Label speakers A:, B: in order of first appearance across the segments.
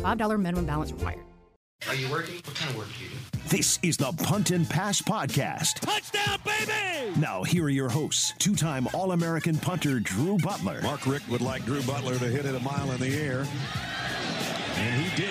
A: $5 minimum balance required.
B: Are you working? What kind of work do you do?
C: This is the Punt and Pass Podcast.
D: Touchdown, baby!
C: Now, here are your hosts two time All American punter Drew Butler.
E: Mark Richt would like Drew Butler to hit it a mile in the air. And he did.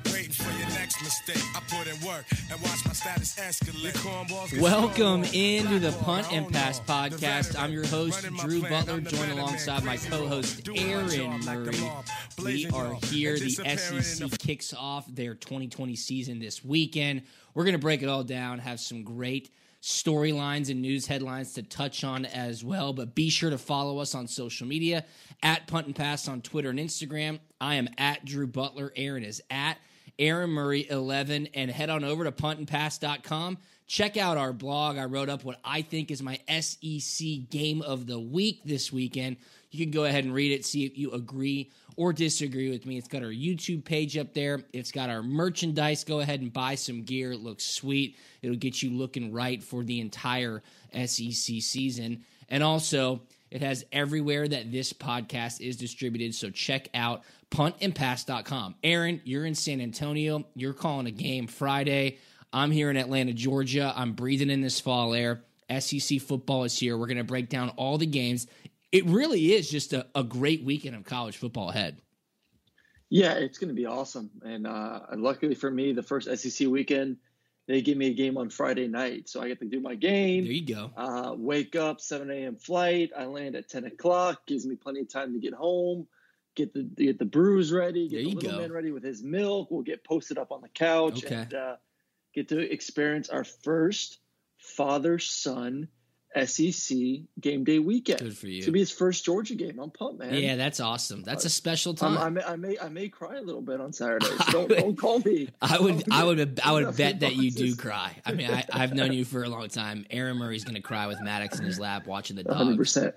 F: waiting for your next mistake. I put in work and watch my status escalate.
G: Welcome into the Punt and Pass podcast. I'm your host, Drew. Butler, joined alongside my co-host, Aaron
F: job like the
G: Murray. We are here. The SEC kicks off their 2020 season this weekend. We're going to break it all down, have some great storylines and news headlines to touch on as well. But be sure to follow us on social media at Punt and Pass on Twitter and Instagram. I am at Drew Butler. Aaron is at Aaron Murray 11 and head on over to puntandpass.com. Check out our blog. I wrote up what I think is my SEC game of the week this weekend. You can go ahead and read it, see if you agree or disagree with me. It's got our YouTube page up there. It's got our merchandise. Go ahead and buy some gear. It looks sweet. It'll get you looking right for the entire SEC season. And also, it has everywhere that this podcast is distributed. So check out puntandpass.com. Aaron, you're in San Antonio. You're calling a game Friday. I'm here in Atlanta, Georgia. I'm breathing in this fall air. SEC football is here. We're going to break down all the games. It really is just a, a great weekend of college football ahead.
H: Yeah, it's going to be awesome. And uh, luckily for me, the first SEC weekend, they give me a game on Friday night. So I get to do my game.
G: There you go.
H: Uh, wake up, 7 a.m. flight. I land at 10 o'clock. Gives me plenty of time to get home, get the get the brews ready, get
G: There
H: the little
G: go.
H: man ready with his milk. We'll get posted up on the couch
G: Okay.
H: and uh, get to experience our first father son SEC game day weekend.
G: Good for you.
H: It's gonna be his first Georgia game. I'm pumped, man.
G: Yeah, that's awesome. That's a special time.
H: I, may, I may I may cry a little bit on Saturday. So don't, don't call me.
G: I would, I would, I would bet that you do cry. I mean, I, I've known you for a long time. Aaron Murray's going to cry with Maddox in his lap watching the
H: 100.
G: dogs.
H: percent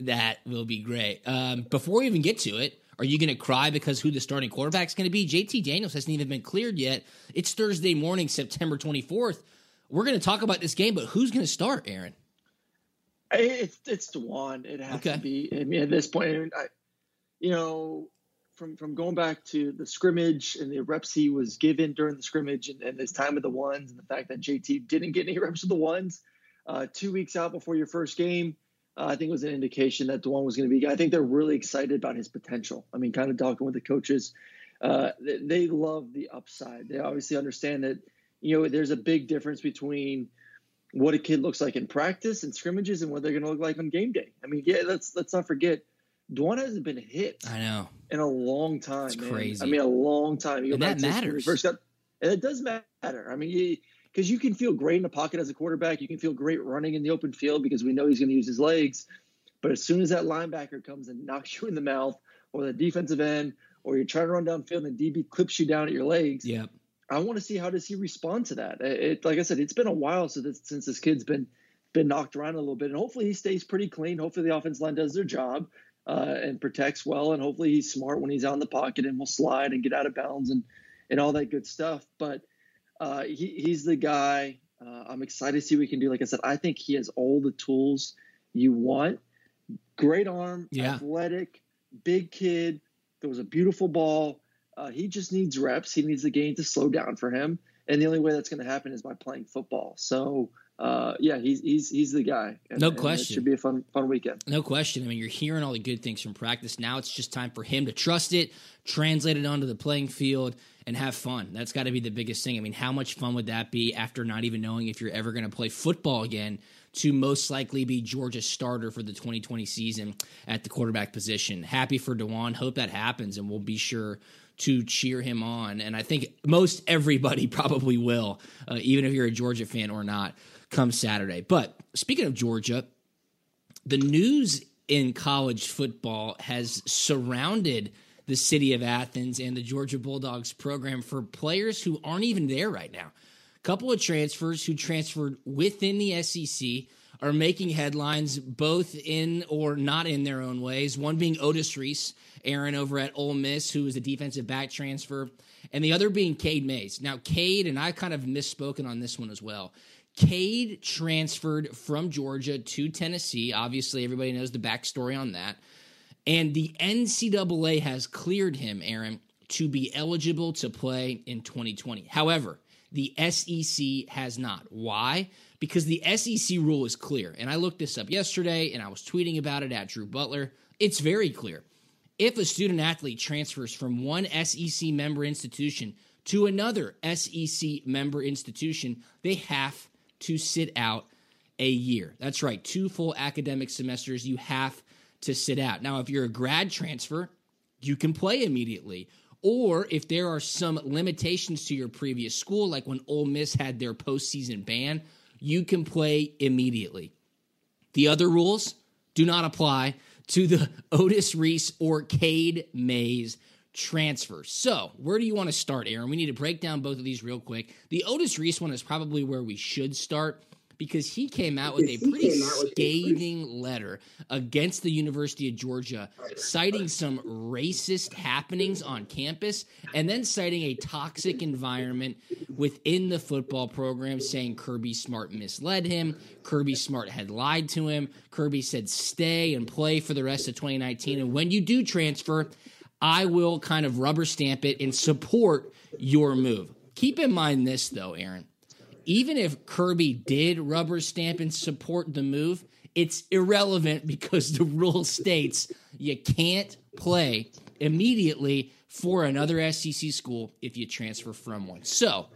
G: That will be great. Um, before we even get to it, are you going to cry because who the starting quarterback is going to be? JT Daniels hasn't even been cleared yet. It's Thursday morning, September 24th. We're going to talk about this game, but who's going to start, Aaron?
H: It's it's D'Wan. It has
G: Okay.
H: to be. I mean, at this point, I, mean, I, you know, from from going back to the scrimmage and the reps he was given during the scrimmage and, and his time with the ones and the fact that JT didn't get any reps with the ones, uh, two weeks out before your first game, uh, I think it was an indication that D'Wan was going to be. I think they're really excited about his potential. I mean, kind of talking with the coaches, uh, they, they love the upside. They obviously understand that you know there's a big difference between what a kid looks like in practice and scrimmages and what they're going to look like on game day. I mean, yeah, let's let's not forget, D'Wan hasn't been hit
G: I know.
H: in a long time.
G: It's
H: man.
G: crazy.
H: I mean, a long time. You
G: And that
H: to when he
G: matters.
H: First got, and it does matter. I mean, because you, can feel great in the pocket as a quarterback. You can feel great running in the open field because we know he's going to use his legs. But as soon as that linebacker comes and knocks you in the mouth, or the defensive end, or you're trying to run downfield and the DB clips you down at your legs,
G: Yep.
H: I want to see how does he respond to that. It, it- like I said, it's been a while since this, since this kid's been been knocked around a little bit, and hopefully he stays pretty clean. Hopefully the offense line does their job uh, and protects well, and hopefully he's smart when he's out in the pocket and will slide and get out of bounds and and all that good stuff. But uh, he, he's the guy. Uh, I'm excited to see what he can do. Like I said, I think he has all the tools you want. Great arm,
G: Yeah.
H: athletic, big kid. There was a beautiful ball. Uh, he just needs reps. He needs the game to slow down for him. and the only way that's going to happen is by playing football. So uh, yeah, he's he's he's the guy.
G: And, no question.
H: it should be a fun fun weekend.
G: No question. I mean, you're hearing all the good things from practice. Now it's just time for him to trust it, translate it onto the playing field, and have fun. That's got to be the biggest thing. I mean, how much fun would that be after not even knowing if you're ever going to play football again? To most likely be Georgia's starter for the 2020 season at the quarterback position. Happy for D'Wan. Hope that happens, and we'll be sure to cheer him on. And I think most everybody probably will, uh, even if you're a Georgia fan or not come Saturday. But speaking of Georgia, the news in college football has surrounded the city of Athens and the Georgia Bulldogs program for players who aren't even there right now. A couple of transfers who transferred within the SEC are making headlines both in or not in their own ways. One being Otis Reese, Aaron over at Ole Miss, who is a defensive back transfer, and the other being Cade Mays. Now, Cade, and I kind of misspoken on this one as well. Cade transferred from Georgia to Tennessee. Obviously, everybody knows the backstory on that. And the NCAA has cleared him, Aaron, to be eligible to play in 2020. However, the SEC has not. Why? Because the SEC rule is clear. And I looked this up yesterday and I was tweeting about it at Drew Butler. It's very clear. If a student athlete transfers from one SEC member institution to another SEC member institution, they have to sit out a year. That's right, two full academic semesters you have to sit out. Now, if you're a grad transfer, you can play immediately. Or if there are some limitations to your previous school, like when Ole Miss had their postseason ban, you can play immediately. The other rules do not apply to the Otis Reese or Cade Mays transfer. So, where do you want to start, Aaron? We need to break down both of these real quick. The Otis Reese one is probably where we should start because he came out with a pretty scathing letter against the University of Georgia, citing some racist happenings on campus and then citing a toxic environment within the football program, saying Kirby Smart misled him, Kirby Smart had lied to him, Kirby said stay and play for the rest of 2019. And when you do transfer, I will kind of rubber stamp it and support your move. Keep in mind this, though, Aaron. Even if Kirby did rubber stamp and support the move, it's irrelevant because the rule states you can't play immediately for another SEC school if you transfer from one. So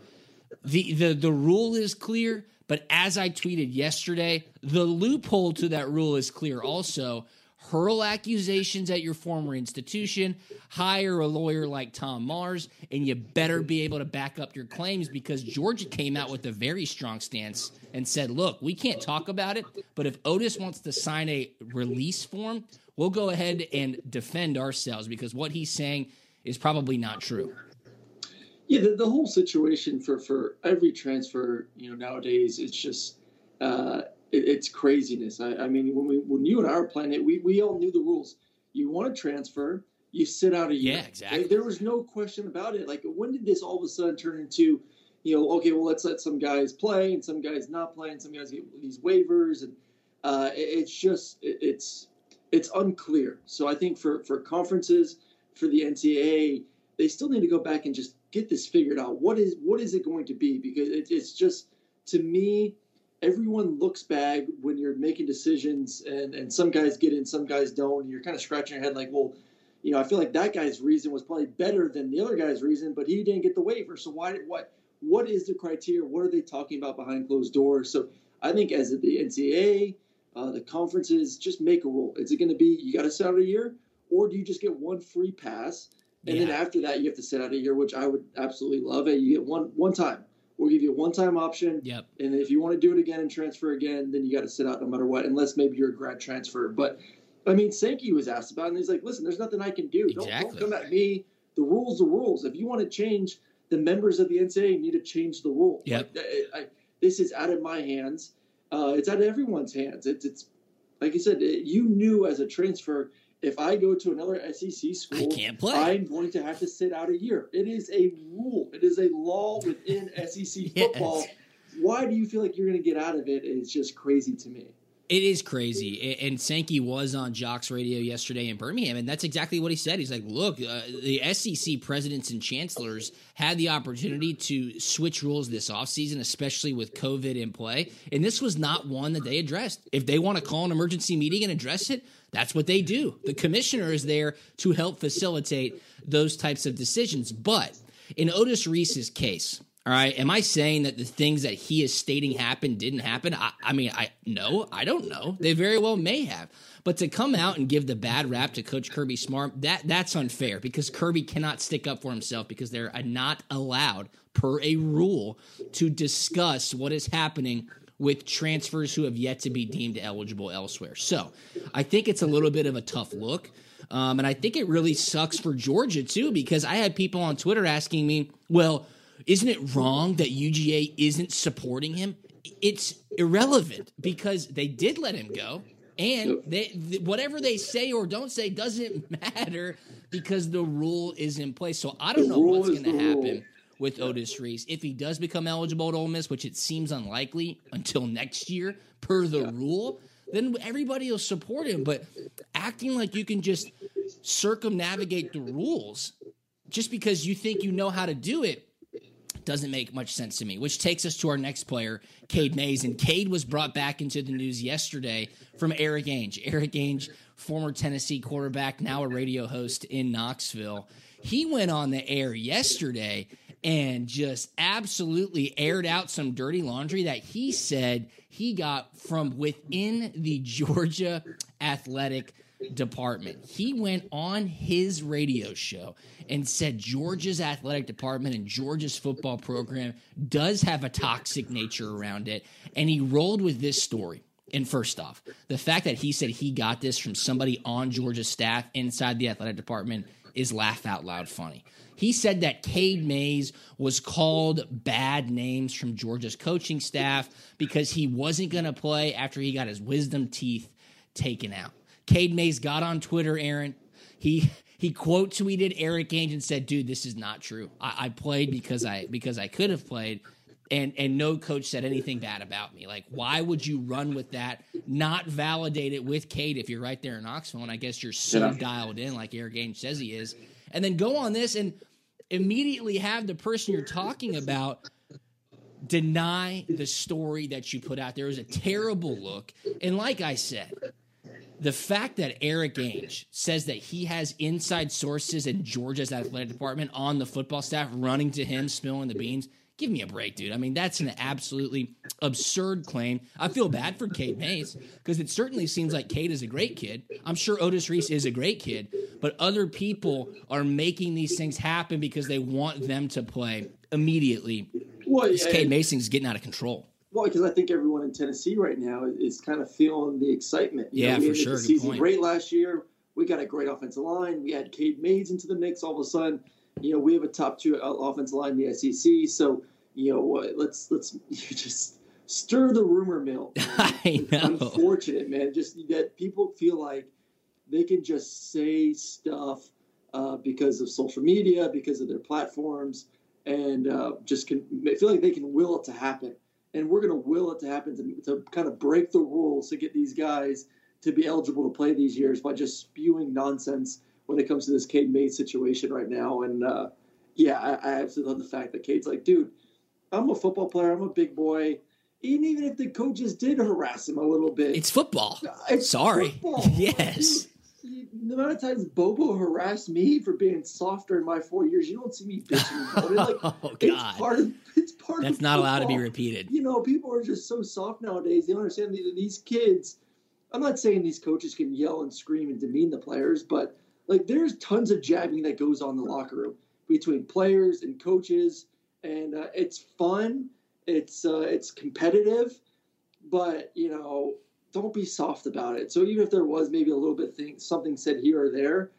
G: the, the, the rule is clear, but as I tweeted yesterday, the loophole to that rule is clear also hurl accusations at your former institution, hire a lawyer like Tom Mars, and you better be able to back up your claims because Georgia came out with a very strong stance and said, look, we can't talk about it, but if Otis wants to sign a release form, we'll go ahead and defend ourselves because what he's saying is probably not true.
H: Yeah, the, the whole situation for, for every transfer, you know, nowadays, it's just uh, it, it's craziness. I, I, mean, when we when you and I were playing it, we we all knew the rules. You want to transfer, you sit out a year.
G: Yeah, exactly.
H: There was no question about it. Like, when did this all of a sudden turn into, you know, okay, well, let's let some guys play and some guys not play, and some guys get these waivers, and uh, it, it's just it, it's it's unclear. So I think for for conferences, for the NCAA, they still need to go back and just get this figured out. What is what is it going to be? Because it, it's just to me everyone looks bad when you're making decisions and, and some guys get in, some guys don't. And you're kind of scratching your head like, well, you know, I feel like that guy's reason was probably better than the other guy's reason, but he didn't get the waiver. So why, what, what is the criteria? What are they talking about behind closed doors? So I think as the NCAA, uh, the conferences, just make a rule. Is it going to be you got to sit out a year, or do you just get one free pass, and yeah. then after that you have to sit out a year, which I would absolutely love. It you get one one time. We'll give you a one-time option.
G: Yep.
H: And if you want to do it again and transfer again, then you got to sit out no matter what, unless maybe you're a grad transfer. But I mean, Sankey was asked about, it and he's like, "Listen, there's nothing I can do. Exactly. Don't, don't come at me. The rules, the rules. If you want to change, the members of the NCAA need to change the rule.
G: Yep.
H: Like, I, I, this is out of my hands. Uh, it's out of everyone's hands. It's, it's like you said. It, you knew as a transfer if I go to another SEC school,
G: I can't play.
H: I'm going to have to sit out a year. It is a rule. It is a law within SEC football. Yes. Why do you feel like you're going to get out of it? It's just crazy to me.
G: It is crazy. And Sankey was on JOX Radio yesterday in Birmingham, and that's exactly what he said. He's like, look, uh, the SEC presidents and chancellors had the opportunity to switch rules this offseason, especially with COVID in play. And this was not one that they addressed. If they want to call an emergency meeting and address it, that's what they do. The commissioner is there to help facilitate those types of decisions. But in Otis Reese's case, all right. Am I saying that the things that he is stating happened didn't happen? I, I, mean, I no, I don't know. They very well may have. But to come out and give the bad rap to Coach Kirby Smart, that that's unfair because Kirby cannot stick up for himself because they're not allowed per a rule to discuss what is happening with transfers who have yet to be deemed eligible elsewhere. So I think it's a little bit of a tough look. Um, and I think it really sucks for Georgia too, because I had people on Twitter asking me, well, isn't it wrong that UGA isn't supporting him? It's irrelevant because they did let him go. And they, whatever they say or don't say doesn't matter because the rule is in place. So I don't know what's going to happen with Otis Reese if he does become eligible at Ole Miss, which it seems unlikely until next year per the yeah. rule. Then everybody will support him. But acting like you can just circumnavigate the rules just because you think you know how to do it doesn't make much sense to me. Which takes us to our next player, Cade Mays. And Cade was brought back into the news yesterday from Eric Ainge. Eric Ainge, former Tennessee quarterback, now a radio host in Knoxville. He went on the air yesterday and just absolutely aired out some dirty laundry that he said he got from within the Georgia athletic department. He went on his radio show and said Georgia's athletic department and Georgia's football program does have a toxic nature around it. And he rolled with this story. And first off, the fact that he said he got this from somebody on Georgia's staff inside the athletic department is laugh out loud funny. He said that Cade Mays was called bad names from Georgia's coaching staff because he wasn't going to play after he got his wisdom teeth taken out. Cade Mays got on Twitter, Aaron. He he quote tweeted Eric Ainge and said, "Dude, this is not true. I, I played because I because I could have played." and and no coach said anything bad about me. Like, why would you run with that? Not validate it with Cade if you're right there in Knoxville, and I guess you're so yeah. dialed in, like Eric Ainge says he is, and then go on this and immediately have the person you're talking about deny the story that you put out there. It was a terrible look, and like I said, the fact that Eric Ainge says that he has inside sources in Georgia's athletic department on the football staff running to him, spilling the beans. Give me a break, dude. I mean, that's an absolutely absurd claim. I feel bad for Cade Mays because it certainly seems like Kate is a great kid. I'm sure Otis Reese is a great kid, but other people are making these things happen because they want them to play immediately. Well, this Cade Mason's getting out of control.
H: Well, because I think everyone in Tennessee right now is kind of feeling the excitement.
G: You yeah, know,
H: we
G: for sure.
H: The season great last year. We got a great offensive line. We had Cade Mays into the mix. All of a sudden, you know, we have a top two uh, offensive line in the SEC. So, you know, let's let's just stir the rumor mill.
G: I know.
H: Unfortunate, man. Just that people feel like they can just say stuff uh, because of social media, because of their platforms, and uh, just can feel like they can will it to happen and we're going to will it to happen to, to kind of break the rules to get these guys to be eligible to play these years by just spewing nonsense when it comes to this Cade Mays situation right now. And uh, yeah, I, I absolutely love the fact that Cade's like, dude, I'm a football player. I'm a big boy. And even if the coaches did harass him a little bit,
G: it's football.
H: It's
G: Sorry.
H: Football.
G: yes.
H: The amount of times Bobo harassed me for being softer in my four years, you don't see me bitching about it. Like,
G: oh God,
H: it's part of it's part.
G: That's not
H: football.
G: allowed to be repeated.
H: You know, people are just so soft nowadays. They don't understand these, these kids. I'm not saying these coaches can yell and scream and demean the players, but like there's tons of jabbing that goes on in the locker room between players and coaches, and uh, it's fun. It's uh, it's competitive, but you know don't be soft about it. So even if there was maybe a little bit thing, something said here or there,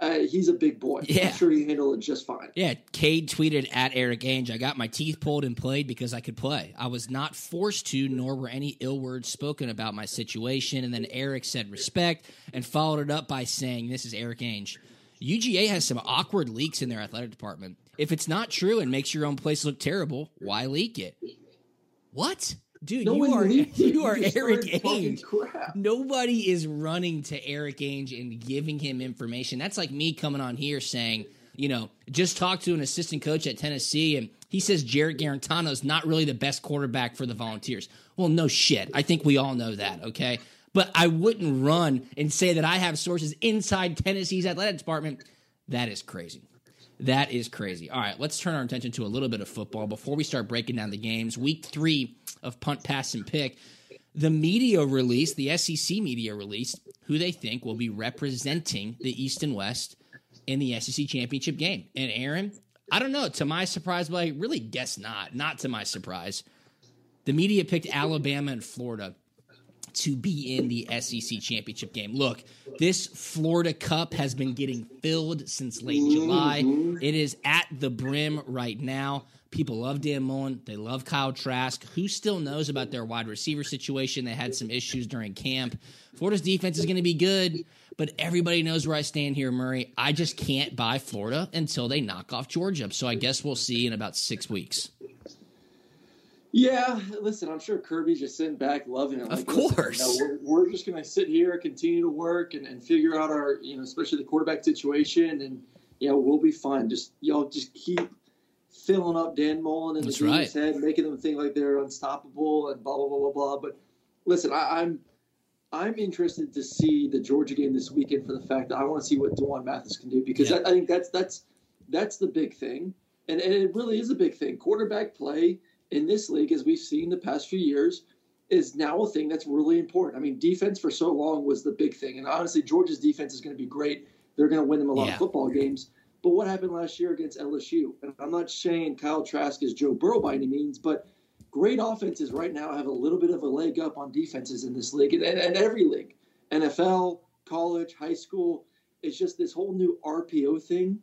H: uh, he's a big boy.
G: Yeah.
H: I'm sure he handled it just fine.
G: Yeah, Cade tweeted at Eric Ainge, I got my teeth pulled and played because I could play. I was not forced to, nor were any ill words spoken about my situation. And then Eric said respect and followed it up by saying, This is Eric Ainge. UGA has some awkward leaks in their athletic department. If it's not true and makes your own place look terrible, why leak it? What? Dude,
H: No
G: you are
H: leaked it.
G: you are Eric Ainge. Nobody is running to Eric Ainge and giving him information. That's like me coming on here saying, you know, just talk to an assistant coach at Tennessee and he says Jarrett Guarantano is not really the best quarterback for the Volunteers. Well, no shit. I think we all know that, okay? But I wouldn't run and say that I have sources inside Tennessee's athletic department. That is crazy. That is crazy. All right, let's turn our attention to a little bit of football before we start breaking down the games. Week three of punt, pass, and pick. The media released, the SEC media released, who they think will be representing the East and West in the SEC championship game. And Aaron, I don't know, to my surprise, but I really guess not. Not to my surprise. The media picked Alabama and Florida to be in the SEC championship game. Look, this Florida Cup has been getting filled since late July. Mm-hmm. It is at the brim right now. People love Dan Mullen. They love Kyle Trask. Who still knows about their wide receiver situation? They had some issues during camp. Florida's defense is going to be good, but everybody knows where I stand here, Murray. I just can't buy Florida until they knock off Georgia. So I guess we'll see in about six weeks.
H: Yeah, listen, I'm sure Kirby's just sitting back, loving it.
G: Of
H: Like, listen,
G: course.
H: know, we're, we're just going to sit here, continue to work, and, and figure out our, you know, especially the quarterback situation, and you know, we'll be fine. Just y'all just keep filling up Dan Mullen and
G: That's
H: the team's
G: right.
H: head, making them think like they're unstoppable, and blah blah blah blah blah. But listen, I, I'm I'm interested to see the Georgia game this weekend for the fact that I want to see what D'Wan Mathis can do because
G: Yeah.
H: I, I think that's that's that's the big thing, and and it really is a big thing. Quarterback play in this league, as we've seen the past few years, is now a thing that's really important. I mean, defense for so long was the big thing, and honestly, Georgia's defense is going to be great. They're going to win them a lot
G: Yeah.
H: of football games. But what happened last year against LSU? And I'm not saying Kyle Trask is Joe Burrow by any means, but great offenses right now have a little bit of a leg up on defenses in this league and, and, and every league NFL, college, high school. It's just this whole new RPO thing.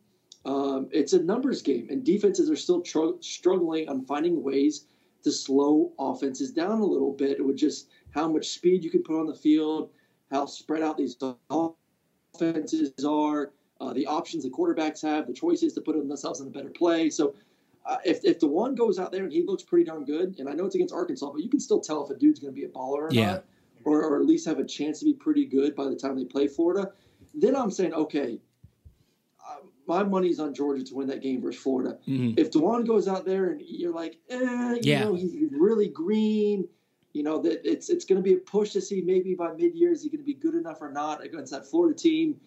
H: Um, it's a numbers game, and defenses are still tr- struggling on finding ways to slow offenses down a little bit with just how much speed you can put on the field, how spread out these offenses are, uh, the options the quarterbacks have, the choices to put themselves in a better play. So uh, if, if the one goes out there and he looks pretty darn good, and I know it's against Arkansas, but you can still tell if a dude's going to be a baller or
G: Yeah.
H: not, or, or at least have a chance to be pretty good by the time they play Florida. Then I'm saying, okay, my money's on Georgia to win that game versus Florida.
G: Mhm.
H: If D'Wan goes out there and you're like, eh, you
G: Yeah.
H: know, he's really green, you know, that it's it's going to be a push to see maybe by mid-year is he going to be good enough or not against that Florida team.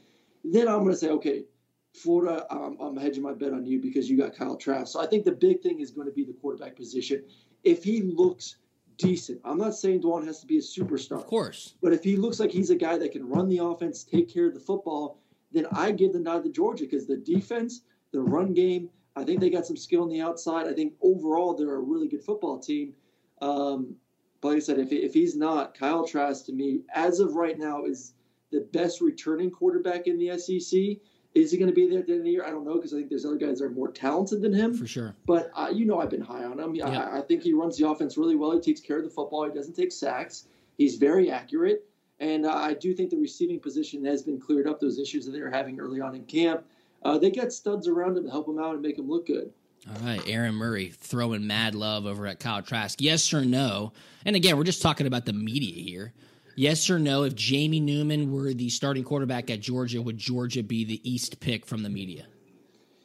H: Then I'm going to say, okay, Florida, um, I'm hedging my bet on you because you got Kyle Trask. So I think the big thing is going to be the quarterback position. If he looks decent, I'm not saying D'Wan has to be a superstar.
G: Of course.
H: But if he looks like he's a guy that can run the offense, take care of the football, then I give the nod to Georgia because the defense, the run game, I think they got some skill on the outside. I think overall they're a really good football team. Um, but like I said, if, if he's not, Kyle Trask to me, as of right now, is the best returning quarterback in the SEC. Is he going to be there at the end of the year? I don't know because I think there's other guys that are more talented than him.
G: For sure.
H: But uh, you know, I've been high on him.
G: Yeah.
H: I, I think he runs the offense really well. He takes care of the football. He doesn't take sacks. He's very accurate, and uh, I do think the receiving position has been cleared up. Those issues that they were having early on in camp, uh, they got studs around him to help him out and make him look good.
G: All right, Aaron Murray throwing mad love over at Kyle Trask. Yes or no? And again, we're just talking about the media here. Yes or no? If Jamie Newman were the starting quarterback at Georgia, would Georgia be the East pick from the media?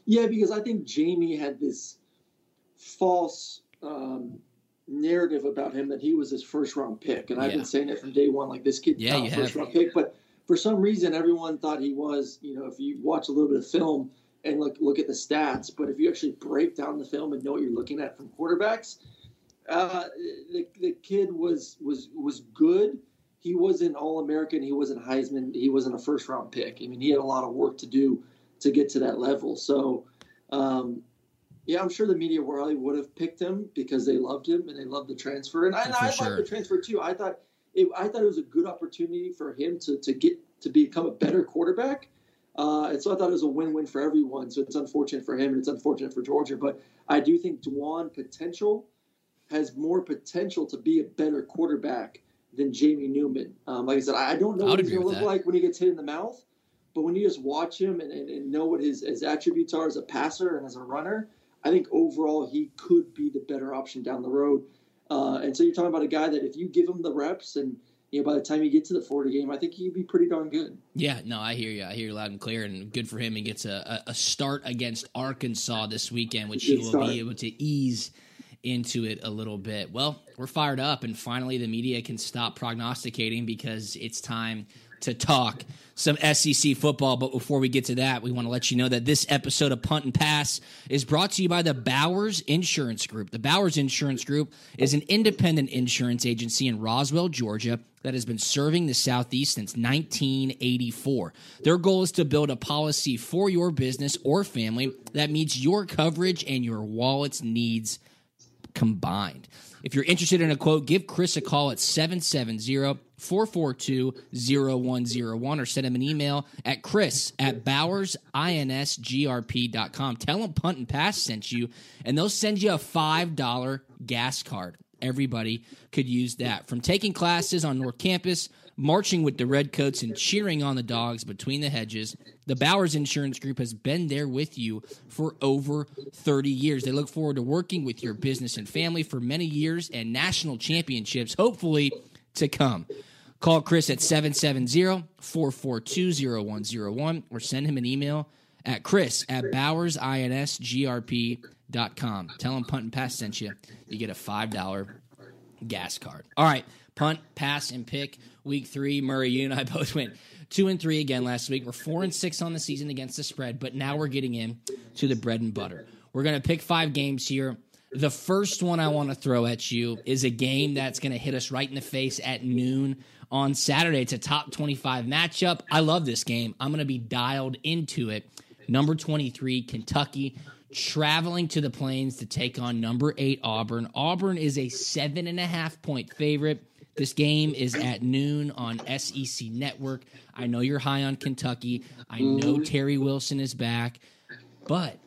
H: Yeah, because I think Jamie had this false um, narrative about him that he was his first round pick, and I've been saying it from day one, like this kid,
G: Yeah,
H: first
G: have.
H: round pick. But for some reason, everyone thought he was. You know, if you watch a little bit of film and look look at the stats, but if you actually break down the film and know what you're looking at from quarterbacks, uh, the the kid was was was good. He wasn't All American. He wasn't Heisman. He wasn't a first round pick. I mean, he had a lot of work to do to get to that level. So, um, yeah, I'm sure the media probably would have picked him because they loved him and they loved the transfer. And I, and I
G: sure.
H: liked the transfer too. I thought it, I thought it was a good opportunity for him to to get to become a better quarterback. Uh, and so I thought it was a win-win for everyone. So it's unfortunate for him and it's unfortunate for Georgia. But I do think D'Wan potential has more potential to be a better quarterback than Jamie Newman. Um, like I said, I don't know
G: I
H: what he's going to look
G: that.
H: like when he gets hit in the mouth. But when you just watch him and, and, and know what his, his attributes are as a passer and as a runner, I think overall he could be the better option down the road. Uh, and so you're talking about a guy that if you give him the reps and you know by the time you get to the Florida game, I think he'd be pretty darn good.
G: Yeah, no, I hear you. I hear you loud and clear, and good for him. He gets a, a, a start against Arkansas this weekend, which he will
H: start.
G: be able to ease into it a little bit. Well, we're fired up, and finally the media can stop prognosticating because it's time to talk some SEC football. But before we get to that, we want to let you know that this episode of Punt and Pass is brought to you by the Bowers Insurance Group. The Bowers Insurance Group is an independent insurance agency in Roswell, Georgia that has been serving the Southeast since 1984. Their goal is to build a policy for your business or family that meets your coverage and your wallet's needs combined. If you're interested in a quote, give Chris a call at 770 442 0101 or send him an email at chris at bowersinsgrp.com. Tell him Punt and Pass sent you, and they'll send you a $5 gas card. Everybody could use that. From taking classes on North Campus, marching with the Redcoats, and cheering on the dogs between the hedges, the Bowers Insurance Group has been there with you for over 30 years. They look forward to working with your business and family for many years and national championships, hopefully, to come. Call Chris at 770 442 0101 or send him an email at chris at bowersinsgrp.com. Tell them Punt and Pass sent you. You get a $5 gas card. All right, punt, pass, and pick. Week three, Murray, you and I both went two and three again last week. We're four and six on the season against the spread, but now we're getting in to the bread and butter. We're going to pick five games here. The first one I want to throw at you is a game that's going to hit us right in the face at noon on Saturday. It's a top 25 matchup. I love this game. I'm going to be dialed into it. Number 23, Kentucky, traveling to the Plains to take on number eight, Auburn. Auburn is a seven and a half point favorite. This game is at noon on SEC Network. I know you're high on Kentucky. I know Terry Wilson is back, but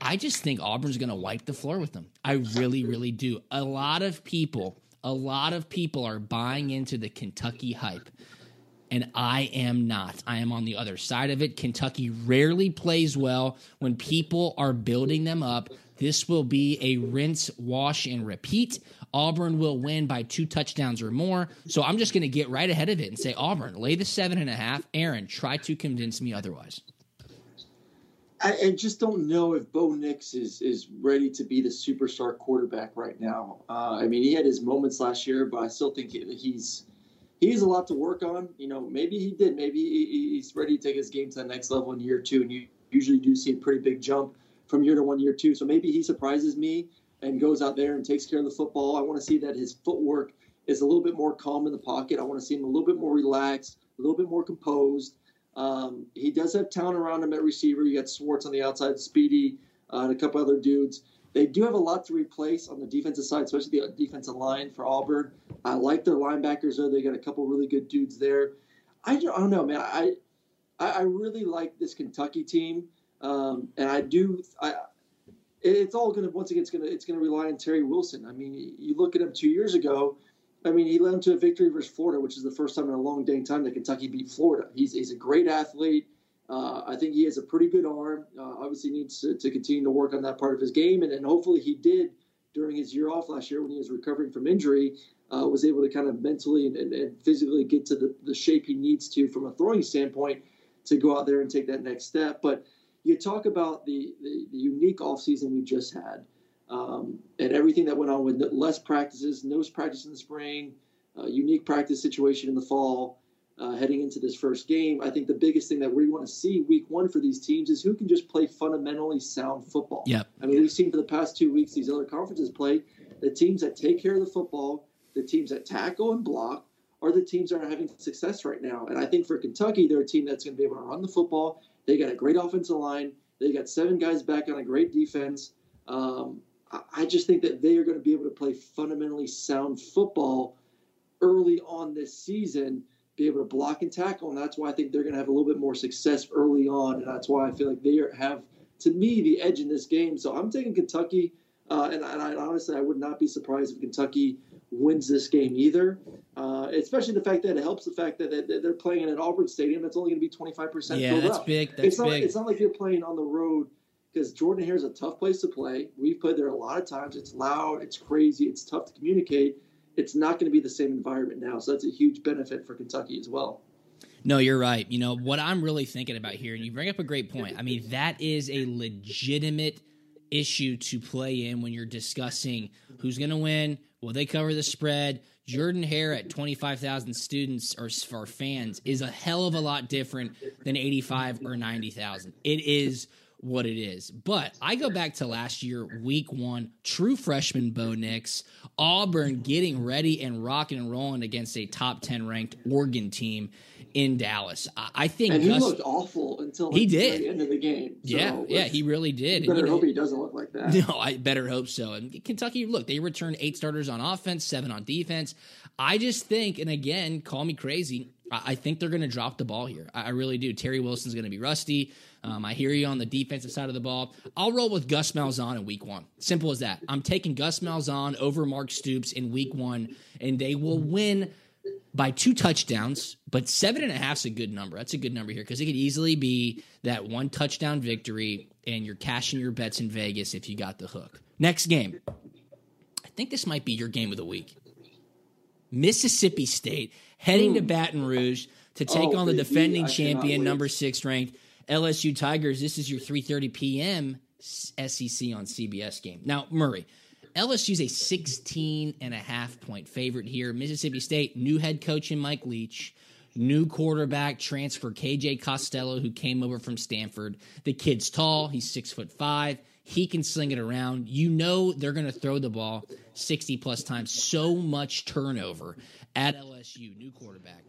G: I just think Auburn's going to wipe the floor with them. I really, really do. A lot of people, a lot of people are buying into the Kentucky hype, and I am not. I am on the other side of it. Kentucky rarely plays well when people are building them up. This will be a rinse, wash, and repeat. Auburn will win by two touchdowns or more. So I'm just going to get right ahead of it and say Auburn, lay the seven and a half. Aaron, try to convince me otherwise.
H: I, I just don't know if Bo Nix is is ready to be the superstar quarterback right now. Uh, I mean, he had his moments last year, but I still think he's he has a lot to work on. You know, maybe he did. Maybe he, he's ready to take his game to the next level in year two, and you usually do see a pretty big jump from year to one, year two. So maybe he surprises me and goes out there and takes care of the football. I want to see that his footwork is a little bit more calm in the pocket. I want to see him a little bit more relaxed, a little bit more composed. Um, he does have talent around him at receiver. You got Schwartz on the outside, Speedy, uh, and a couple other dudes. They do have a lot to replace on the defensive side, especially the defensive line for Auburn. I like their linebackers though. They got a couple really good dudes there. I don't, know, man. I I I really like this Kentucky team, um, and I do. I it's all going to once again it's going to it's going to rely on Terry Wilson. I mean, you look at him two years ago. I mean, he led them to a victory versus Florida, which is the first time in a long dang time that Kentucky beat Florida. He's, he's a great athlete. Uh, I think he has a pretty good arm. Uh, obviously, needs to, to continue to work on that part of his game, and, and hopefully he did during his year off last year when he was recovering from injury. Uh, was able to kind of mentally and, and, and physically get to the, the shape he needs to from a throwing standpoint to go out there and take that next step. But you talk about the, the, the unique offseason we just had um, and everything that went on with less practices, no practice in the spring, uh, unique practice situation in the fall, uh, heading into this first game. I think the biggest thing that we want to see week one for these teams is who can just play fundamentally sound football.
G: Yep.
H: I mean, we've seen for the past two weeks these other conferences play the teams that take care of the football, the teams that tackle and block, are the teams that are having success right now. And I think for Kentucky, they're a team that's going to be able to run the football. They got a great offensive line. They got seven guys back on a great defense. Um, I- I just think that they are going to be able to play fundamentally sound football early on this season, be able to block and tackle, and that's why I think they're going to have a little bit more success early on, and that's why I feel like they are, have, to me, the edge in this game. So I'm taking Kentucky, uh, and, and I, honestly, I would not be surprised if Kentucky wins this game either. Uh, especially the fact that it helps the fact that, that they're playing in an Auburn stadium that's only going to be 25%
G: Yeah,
H: filled
G: that's
H: up.
G: big. That's
H: it's not,
G: big.
H: It's not like you're playing on the road because Jordan Hare is a tough place to play. We've played there a lot of times. It's loud, it's crazy, it's tough to communicate. It's not going to be the same environment now. So that's a huge benefit for Kentucky as well.
G: No, you're right. You know, what I'm really thinking about here, and you bring up a great point. I mean, that is a legitimate issue to play in when you're discussing who's going to win, will they cover the spread. Jordan Hare at 25,000 students or for fans is a hell of a lot different than 85 or 90,000. It is what it is. But I go back to last year, week one, true freshman Bo Nix, Auburn getting ready and rocking and rolling against a top 10 ranked Oregon team in Dallas. I think
H: and he
G: Gus,
H: looked awful until
G: He
H: like, the
G: did.
H: very end of the game. So
G: yeah, yeah, he really did.
H: Better
G: you know,
H: hope he doesn't look like that.
G: no, I better hope so. And Kentucky, look, they returned eight starters on offense, seven on defense. I just think, and again, call me crazy, I, think they're going to drop the ball here. I, I really do. Terry Wilson's going to be rusty. Um, I hear you on the defensive side of the ball. I'll roll with Gus Malzahn in week one. Simple as that. I'm taking Gus Malzahn over Mark Stoops in week one, and they will win by two touchdowns, but seven and a half is a good number. That's a good number here because it could easily be that one touchdown victory, and you're cashing your bets in Vegas if you got the hook. Next game. I think this might be your game of the week. Mississippi State heading to Baton Rouge to take
H: Oh,
G: on the defending champion, number six ranked LSU Tigers. This is your 3:30 p.m. SEC on CBS game. Now, Murray, LSU's a 16 and a half point favorite here. Mississippi State, new head coach in Mike Leach, new quarterback transfer KJ Costello, who came over from Stanford. The kid's tall, he's six foot five. He can sling it around. You know they're going to throw the ball 60 plus times. So much turnover at LSU. New quarterback,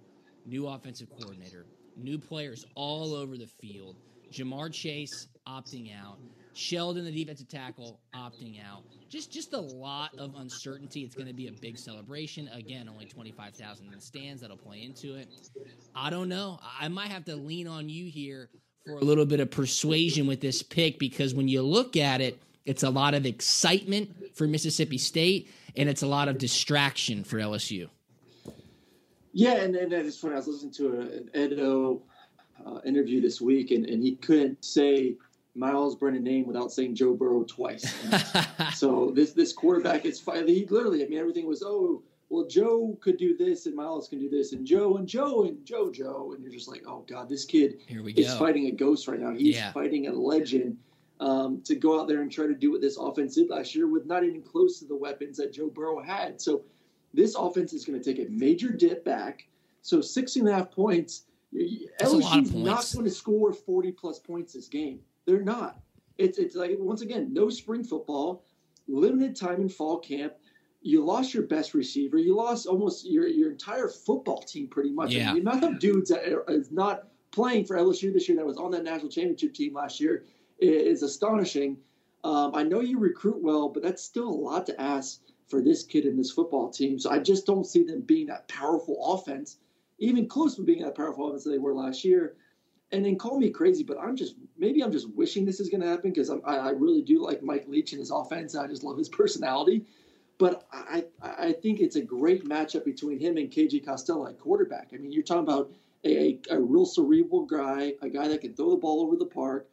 G: new offensive coordinator, new players all over the field. Ja'Marr Chase opting out. Sheldon, the defensive tackle, opting out. Just just a lot of uncertainty. It's going to be a big celebration. Again, only 25,000 in the stands. That'll play into it. I don't know. I might have to lean on you here for a little bit of persuasion with this pick because when you look at it, it's a lot of excitement for Mississippi State and it's a lot of distraction for LSU.
H: Yeah, and, and it's funny. I was listening to an Edo uh, interview this week, and, and he couldn't say Myles Brennan name without saying Joe Burrow twice. so this this quarterback is fi- he literally. I mean, everything was oh well, Joe could do this, and Miles can do this, and Joe and Joe and Joe Joe, and you're just like, oh god, this kid
G: Here we
H: is
G: go.
H: fighting a ghost right now. He's
G: Yeah.
H: fighting a legend. Um, to go out there and try to do what this offense did last year with not even close to the weapons that Joe Burrow had. So this offense is going to take a major dip back. So 16 and a half points.
G: That's a lot of
H: LSU's not going to score 40 plus points this game. They're not. It's it's like once again, no spring football, limited time in fall camp. You lost your best receiver. You lost almost your your entire football team pretty much.
G: Yeah.
H: the amount of dudes that are, is not playing for LSU this year that was on that national championship team last year i- is astonishing. Um, I know you recruit well, but that's still a lot to ask for this kid in this football team. So I just don't see them being that powerful offense, even close to being that powerful offense they were last year. And then call me crazy, but I'm just maybe I'm just wishing this is going to happen because I, I really do like Mike Leach and his offense. And I just love his personality. But I, I think it's a great matchup between him and KJ Costello at quarterback. I mean, you're talking about a, a real cerebral guy, a guy that can throw the ball over the park,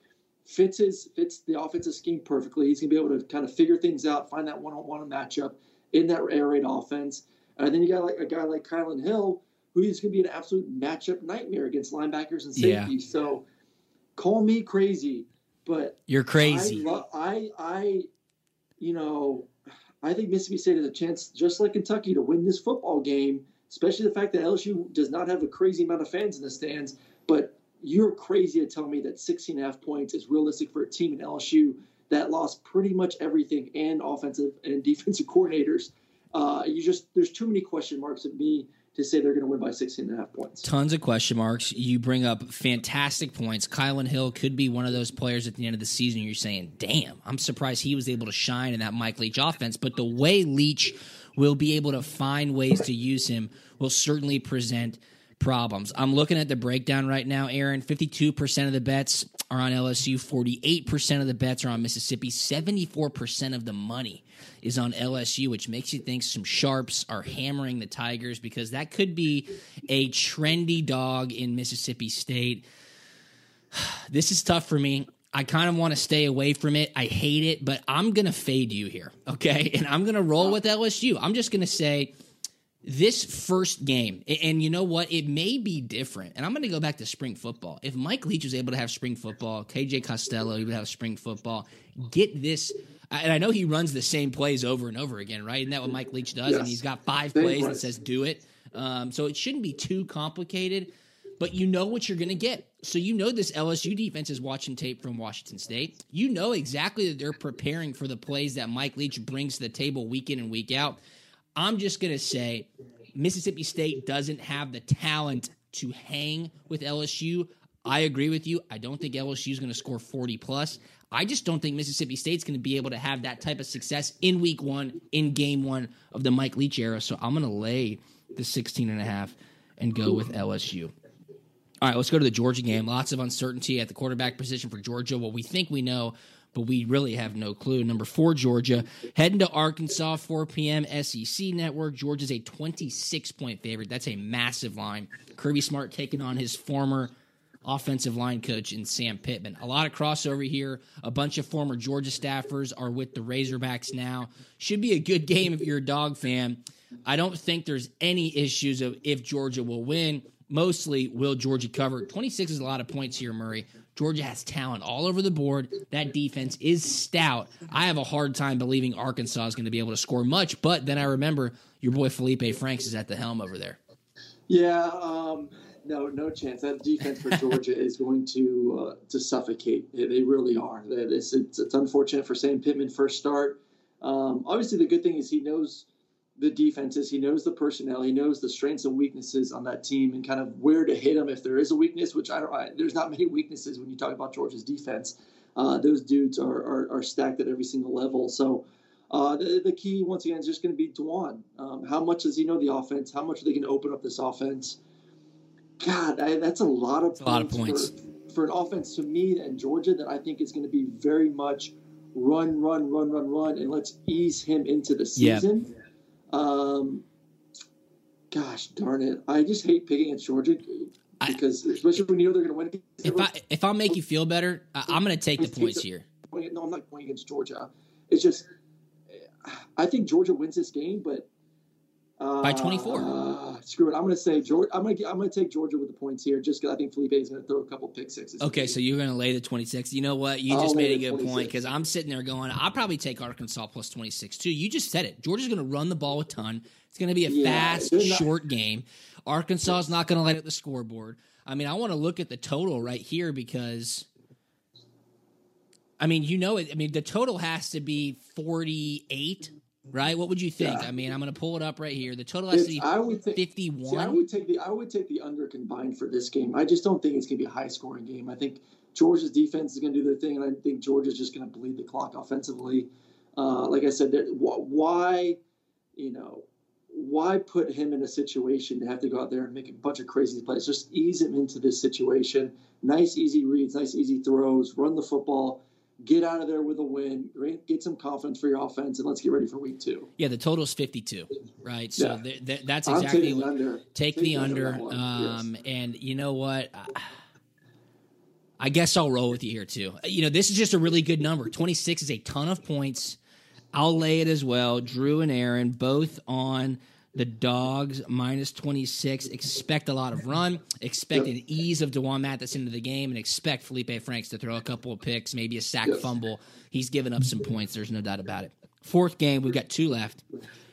H: fits his fits the offensive scheme perfectly. He's gonna be able to kind of figure things out, find that one-on-one matchup in that air raid offense. And then you got like a guy like Kylan Hill, who is gonna be an absolute matchup nightmare against linebackers and
G: Yeah.
H: So call me crazy, but
G: You're crazy.
H: I, lo- I, I, you know, I think Mississippi State has a chance, just like Kentucky, to win this football game. Especially the fact that LSU does not have a crazy amount of fans in the stands. But you're crazy to tell me that 16 and a half points is realistic for a team in LSU that lost pretty much everything and offensive and defensive coordinators. Uh, you just there's too many question marks at me to say they're going to win by 16 and a half points.
G: Tons of question marks. You bring up fantastic points. Kylan Hill could be one of those players at the end of the season. You're saying, damn, I'm surprised he was able to shine in that Mike Leach offense. But the way Leach will be able to find ways to use him will certainly present problems. I'm looking at the breakdown right now, Aaron. 52% of the bets are on LSU, 48% of the bets are on Mississippi, 74% of the money is on LSU, which makes you think some sharps are hammering the Tigers because that could be a trendy dog in Mississippi State. This is tough for me. I kind of want to stay away from it. I hate it, but I'm going to fade you here, okay? And I'm going to roll with LSU. I'm just going to say this first game, and you know what? It may be different. And I'm going to go back to spring football. If Mike Leach was able to have spring football, KJ Costello, he would have spring football. Get this. And I know he runs the same plays over and over again, right? Isn't that what Mike Leach does?
H: Yes.
G: And he's got five
H: Same
G: plays that says do it. Um, so it shouldn't be too complicated, but you know what you're going to get. So you know this LSU defense is watching tape from Washington State. You know exactly that they're preparing for the plays that Mike Leach brings to the table week in and week out. I'm just going to say Mississippi State doesn't have the talent to hang with LSU. I agree with you. I don't think LSU is going to score 40 plus. I just don't think Mississippi State's going to be able to have that type of success in week one, in game one of the Mike Leach era. So I'm going to lay the 16 and a half and go with LSU. All right, let's go to the Georgia game. Lots of uncertainty at the quarterback position for Georgia. What we think we know, but we really have no clue. Number four, Georgia. Heading to Arkansas, 4 p.m. SEC Network. Georgia's a 26 point favorite. That's a massive line. Kirby Smart taking on his former offensive line coach in Sam Pittman. A lot of crossover here. A bunch of former Georgia staffers are with the Razorbacks now. Should be a good game if you're a dog fan. I don't think there's any issues of if Georgia will win. Mostly, will Georgia cover? 26 is a lot of points here, Murray. Georgia has talent all over the board. That defense is stout. I have a hard time believing Arkansas is going to be able to score much, but then I remember your boy Felipe Franks is at the helm over there.
H: Yeah, um, no, no chance. That defense for Georgia is going to uh, to suffocate. They, really are. Is- It's, it's unfortunate for Sam Pittman first start. Um, obviously, the good thing is he knows the defenses. He knows the personnel. He knows the strengths and weaknesses on that team and kind of where to hit them if there is a weakness. Which I don't. I, there's not many weaknesses when you talk about Georgia's defense. Uh, those dudes are, are are stacked at every single level. So. Uh, the, the key once again is just going to be D'Wan. Um, how much does he know the offense? How much are they going to open up this offense? God, I, that's a lot of
G: a lot of
H: points For, for an offense to me and Georgia that I think is going to be very much run, run, run, run, run, and let's ease him into the season. Um, gosh darn it, I just hate picking against Georgia
G: I-
H: because especially when you know they're going to win.
G: If I if I'll make you feel better, I, I'm going to take the points here.
H: no, I'm not going against Georgia. It's just I think Georgia wins this game, but uh,
G: By 24.
H: Uh, screw it. I'm going to say Georgia. I'm going to I'm going to take Georgia with the points here, just because I think Felipe is going to throw a couple pick sixes.
G: Okay, so you're going to lay the 26. You know what? You
H: I'll
G: just made a good point
H: 26.
G: because I'm sitting there going, I'll probably take Arkansas plus 26 too. You just said it. Georgia's going to run the ball a ton. It's going to be a
H: Yeah,
G: fast,
H: not-
G: short game. Arkansas is not going to let it the scoreboard. I mean, I want to look at the total right here because, I mean, you know it. I mean, the total has to be 48, right? What would you think?
H: Yeah.
G: I mean, I'm going to pull it up right here. The total to
H: It's,
G: be
H: I would think.
G: 51.
H: See, I would take the I would take the under combined for this game. I just don't think it's going to be a high scoring game. I think Georgia's defense is going to do their thing, and I think Georgia's just going to bleed the clock offensively. Uh, like I said, why, you know, why put him in a situation to have to go out there and make a bunch of crazy plays? Just ease him into this situation. Nice, easy reads, nice, easy throws. Run the football. Get out of there with a win. Get some confidence for your offense, and let's get ready for week two.
G: yeah, the total is 52, right? So
H: Yeah.
G: th- th- that's exactly what.
H: under.
G: Take
H: Take
G: the
H: under
G: under.
H: on that one,
G: Um, And you know what? I- I guess I'll roll with you here too. You know, this is just a really good number. 26 is a ton of points. I'll lay it as well. Drew and Aaron both on the dogs minus 26. Expect a lot of run. Expect an ease of D'Wan Mathis into the game and expect Felipe Franks to throw a couple of picks, maybe a sack fumble. He's given up some points. There's no doubt about it. Fourth game, we've got two left.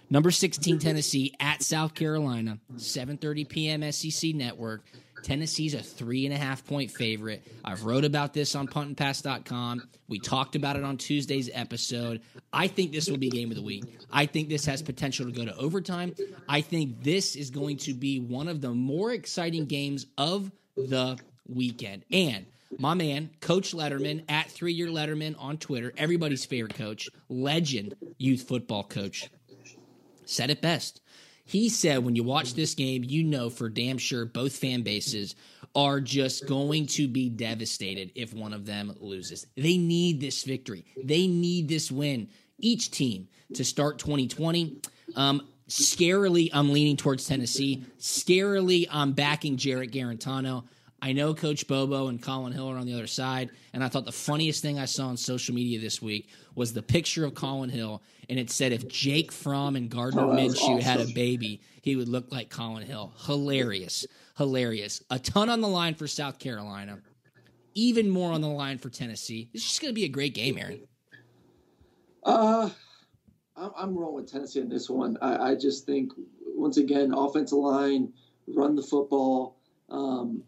G: Number 16 Tennessee at South Carolina, 7:30 p.m. SEC Network. Tennessee's a three and a half point favorite. I've wrote about this on puntandpass.com. We talked about it on Tuesday's episode. I think this will be game of the week. I think this has potential to go to overtime. I think this is going to be one of the more exciting games of the weekend. And my man, Coach Letterman at Three Year Letterman on Twitter, everybody's favorite coach, legend youth football coach, said it best. He said, when you watch this game, you know for damn sure both fan bases are just going to be devastated if one of them loses. They need this victory. They need this win. Each team to start 2020. Um, scarily, I'm leaning towards Tennessee. Scarily, I'm backing Jarrett Guarantano. I know Coach Bobo and Collin Hill are on the other side, and I thought the funniest thing I saw on social media this week was the picture of Collin Hill, and it said if Jake Fromm and Gardner
H: Oh,
G: Minshew had a baby, he would look like Collin Hill. Hilarious, hilarious. A ton on the line for South Carolina, even more on the line for Tennessee. It's just going to be a great game, Aaron.
H: Uh, I'm, I'm rolling with Tennessee on this one. I, I just think once again, offensive line, run the football. Um,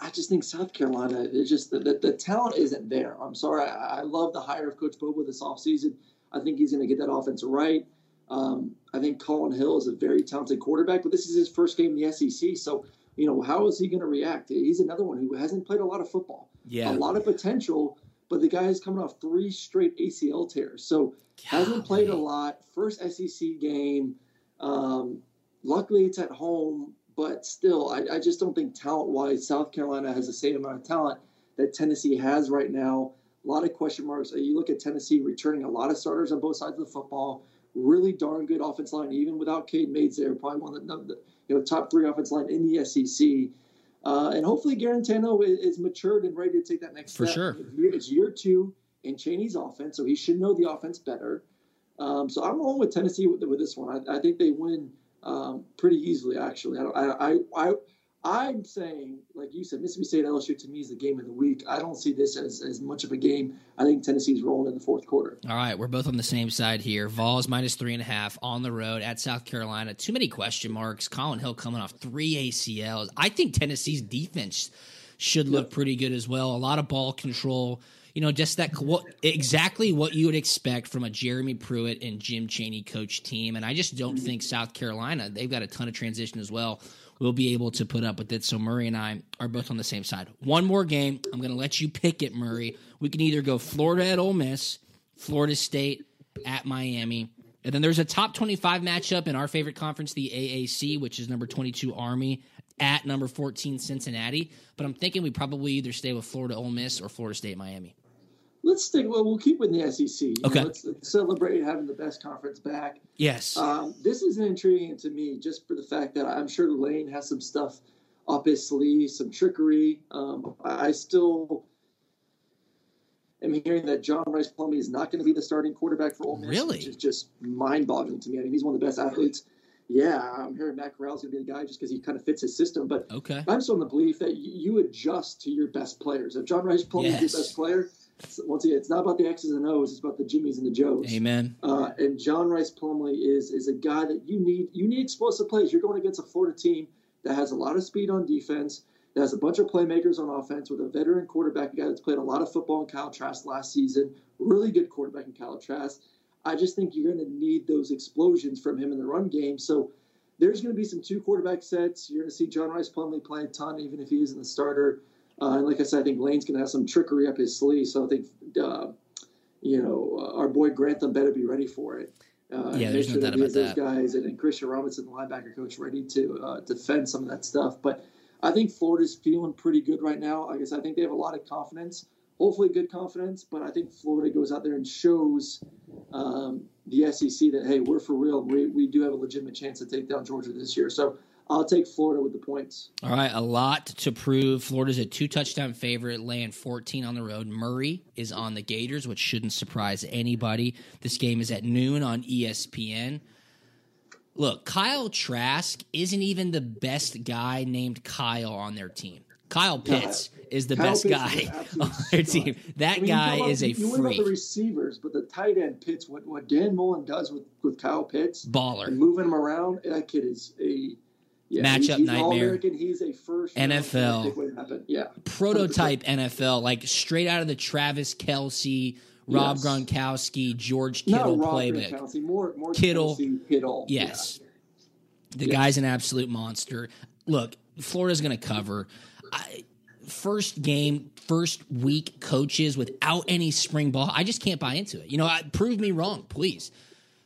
H: I just think South Carolina, is just the, the, the talent isn't there. I'm sorry. I, I love the hire of Coach Bobo this offseason. I think he's going to get that offense right. Um, I think Collin Hill is a very talented quarterback, but this is his first game in the SEC. So, you know, how is he going to react? He's another one who hasn't played a lot of football.
G: Yeah.
H: A lot of potential, but the guy is coming off three straight ACL tears. So, hasn't played a lot. First SEC game. Um, luckily, it's at home, but still, I, I just don't think talent wise, South Carolina has the same amount of talent that Tennessee has right now. A lot of question marks. You look at Tennessee returning a lot of starters on both sides of the football. Really darn good offense line, even without Cade Mays there. Probably one of the, you know top three offense line in the SEC. Uh, and hopefully Guarantano is, is matured and ready to take that next
G: For
H: step.
G: sure.
H: It's year- It's year two in Chaney's offense, so he should know the offense better. Um, so I'm rolling with Tennessee with, with this one. I, I think they win um, pretty easily. Actually, I, don't, I, I, I, I'm saying, like you said, Mississippi State LSU to me is the game of the week. I don't see this as, as much of a game. I think Tennessee's rolling in the fourth quarter.
G: All right, we're both on the same side here. Vols minus three and a half on the road at South Carolina. Too many question marks. Collin Hill coming off three ACLs. I think Tennessee's defense should look pretty good as well. A lot of ball control. You know, just that what exactly what you would expect from a Jeremy Pruitt and Jim Chaney coach team. And I just don't mm-hmm. think South Carolina, they've got a ton of transition as well, will be able to put up with it. So Murray and I are both on the same side. One more game. I'm going to let you pick it, Murray. We can either go Florida at Ole Miss, Florida State at Miami. And then there's a top 25 matchup in our favorite conference, the AAC, which is number 22 Army at number 14 Cincinnati. But I'm thinking we probably either stay with Florida Ole Miss or Florida State Miami.
H: Let's stick. Well, we'll keep with the SEC. You know,
G: Okay.
H: let's, let's celebrate having the best conference back.
G: Yes.
H: Um, this is intriguing to me just for the fact that I'm sure Lane has some stuff up his sleeve, some trickery. Um, I still am hearing that John Rhys Plumlee is not going to be the starting quarterback for Ole Miss,
G: Really?
H: which is just mind-boggling to me. I mean, he's one of the best athletes. Yeah, I'm hearing Matt Corral's going to be the guy just because he kind of fits his system. But
G: okay.
H: I'm still in the belief that you, adjust to your best players. If John Rhys Plumlee
G: Yes.
H: is your best player, once again, it's not about the X's and O's; it's about the Jimmies and the Joes.
G: Amen.
H: Uh, and John Rhys Plumlee is is a guy that you need. You need explosive plays. You're going against a Florida team that has a lot of speed on defense, that has a bunch of playmakers on offense, with a veteran quarterback, a guy that's played a lot of football in Kyle Trask last season. Really good quarterback in Kyle Trask. I just think you're going to need those explosions from him in the run game. So there's going to be some two quarterback sets. You're going to see John Rhys Plumlee play a ton, even if he isn't the starter. Uh, and like I said, I think Lane's going to have some trickery up his sleeve. So I think, uh, you know, uh, our boy Grantham better be ready for it. Uh,
G: Yeah, there's no doubt
H: that
G: about
H: those
G: that.
H: guys and, and Christian Robinson, the linebacker coach, ready to uh, defend some of that stuff. But I think Florida's feeling pretty good right now. I guess I think they have a lot of confidence. Hopefully, good confidence. But I think Florida goes out there and shows um, the SEC that hey, we're for real. We, we do have a legitimate chance to take down Georgia this year. So I'll take Florida with the points.
G: All right, a lot to prove. Florida's a two touchdown favorite, laying 14 on the road. Murray is on the Gators, which shouldn't surprise anybody. This game is at noon on ESPN. Look, Kyle Trask isn't even the best guy named Kyle on their team. Kyle Pitts is the
H: Kyle
G: best
H: Pitts
G: guy
H: is an absolute
G: on their team. That
H: I mean,
G: guy
H: about-
G: is a
H: you worry about the receivers, but the tight end Pitts, what, what Dan Mullen does with, with Kyle Pitts,
G: Baller.
H: and moving him around, that kid is a yeah,
G: Matchup
H: he's, he's
G: nightmare.
H: He's a first
G: NFL.
H: pick when it happened. Yeah,
G: prototype NFL, like straight out of the Travis Kelce, Rob
H: Yes.
G: Gronkowski, George
H: not
G: Kittle
H: Rob
G: playbook.
H: Gronkowski, more more
G: Kittle.
H: Kelce, Kittle.
G: Yes. The
H: Yes.
G: guy's an absolute monster. Look, Florida's going to cover. I, first game, first week coaches without any spring ball. I just can't buy into it. You know, I, prove me wrong, please.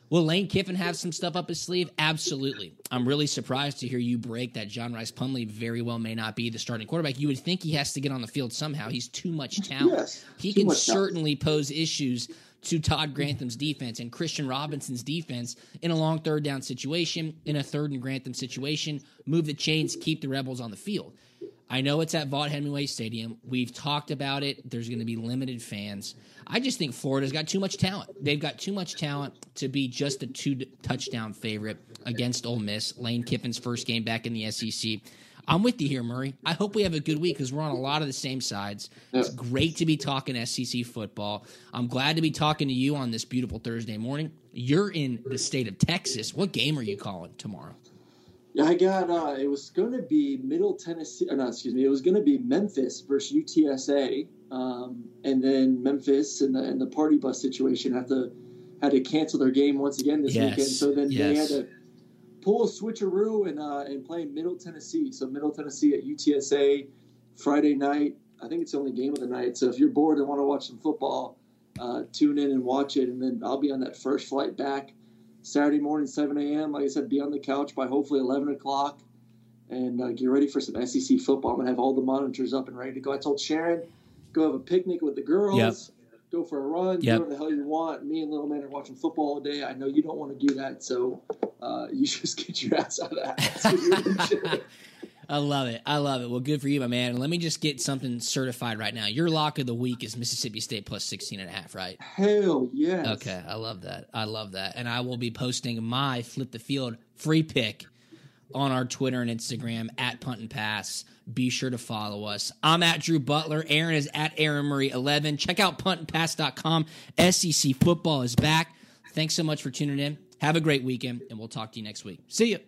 G: Will Lane Kiffin have some stuff up his sleeve? Absolutely. I'm really surprised to hear you break that John Rhys Plumlee very well may not be the starting quarterback. You would think he has to get on the field somehow. He's too much talent.
H: Yes,
G: he can
H: much talent.
G: certainly pose issues to Todd Grantham's defense and Christian Robinson's defense in a long third down situation, in a third and Grantham situation, move the chains, keep the Rebels on the field. I know it's at Vaught Hemingway Stadium. We've talked about it. There's going to be limited fans. I just think Florida's got too much talent. They've got too much talent to be just a two touchdown favorite against Ole Miss. Lane Kiffin's first game back in the SEC. I'm with you here, Murray. I hope we have a good week because we're on a lot of the same sides. It's great to be talking SEC football. I'm glad to be talking to you on this beautiful Thursday morning. You're in the state of Texas. What game are you calling tomorrow?
H: Yeah, I got. Uh, it was going to be Middle Tennessee. Or not, excuse me. It was going to be Memphis versus UTSA, um, and then Memphis and the and the party bus situation had to had to cancel their game once again this
G: Yes,
H: weekend. So then they had to pull a switcheroo and uh, and play Middle Tennessee. So Middle Tennessee at UTSA Friday night. I think it's the only game of the night. So if you're bored and want to watch some football, uh, tune in and watch it. And then I'll be on that first flight back Saturday morning, 7 a.m. Like I said, be on the couch by hopefully 11 o'clock and uh, get ready for some SEC football. I'm going to have all the monitors up and ready to go. I told Sharon, go have a picnic with the girls.
G: Yep.
H: Go for a run.
G: Yep.
H: Do whatever the hell you want. Me and Little Man are watching football all day. I know you don't want to do that, so uh, you just get your ass out of that. house with your Sharon.
G: I love it. I love it. Well, good for you, my man. And let me just get something certified right now. Your lock of the week is Mississippi State plus 16 and a half, right?
H: Hell yes.
G: Okay, I love that. I love that. And I will be posting my flip the field free pick on our Twitter and Instagram at Punt and Pass. Be sure to follow us. I'm at Drew Butler. Aaron is at Aaron Murray 11. Check out puntandpass.com. SEC football is back. Thanks so much for tuning in. Have a great weekend, and we'll talk to you next week. See you.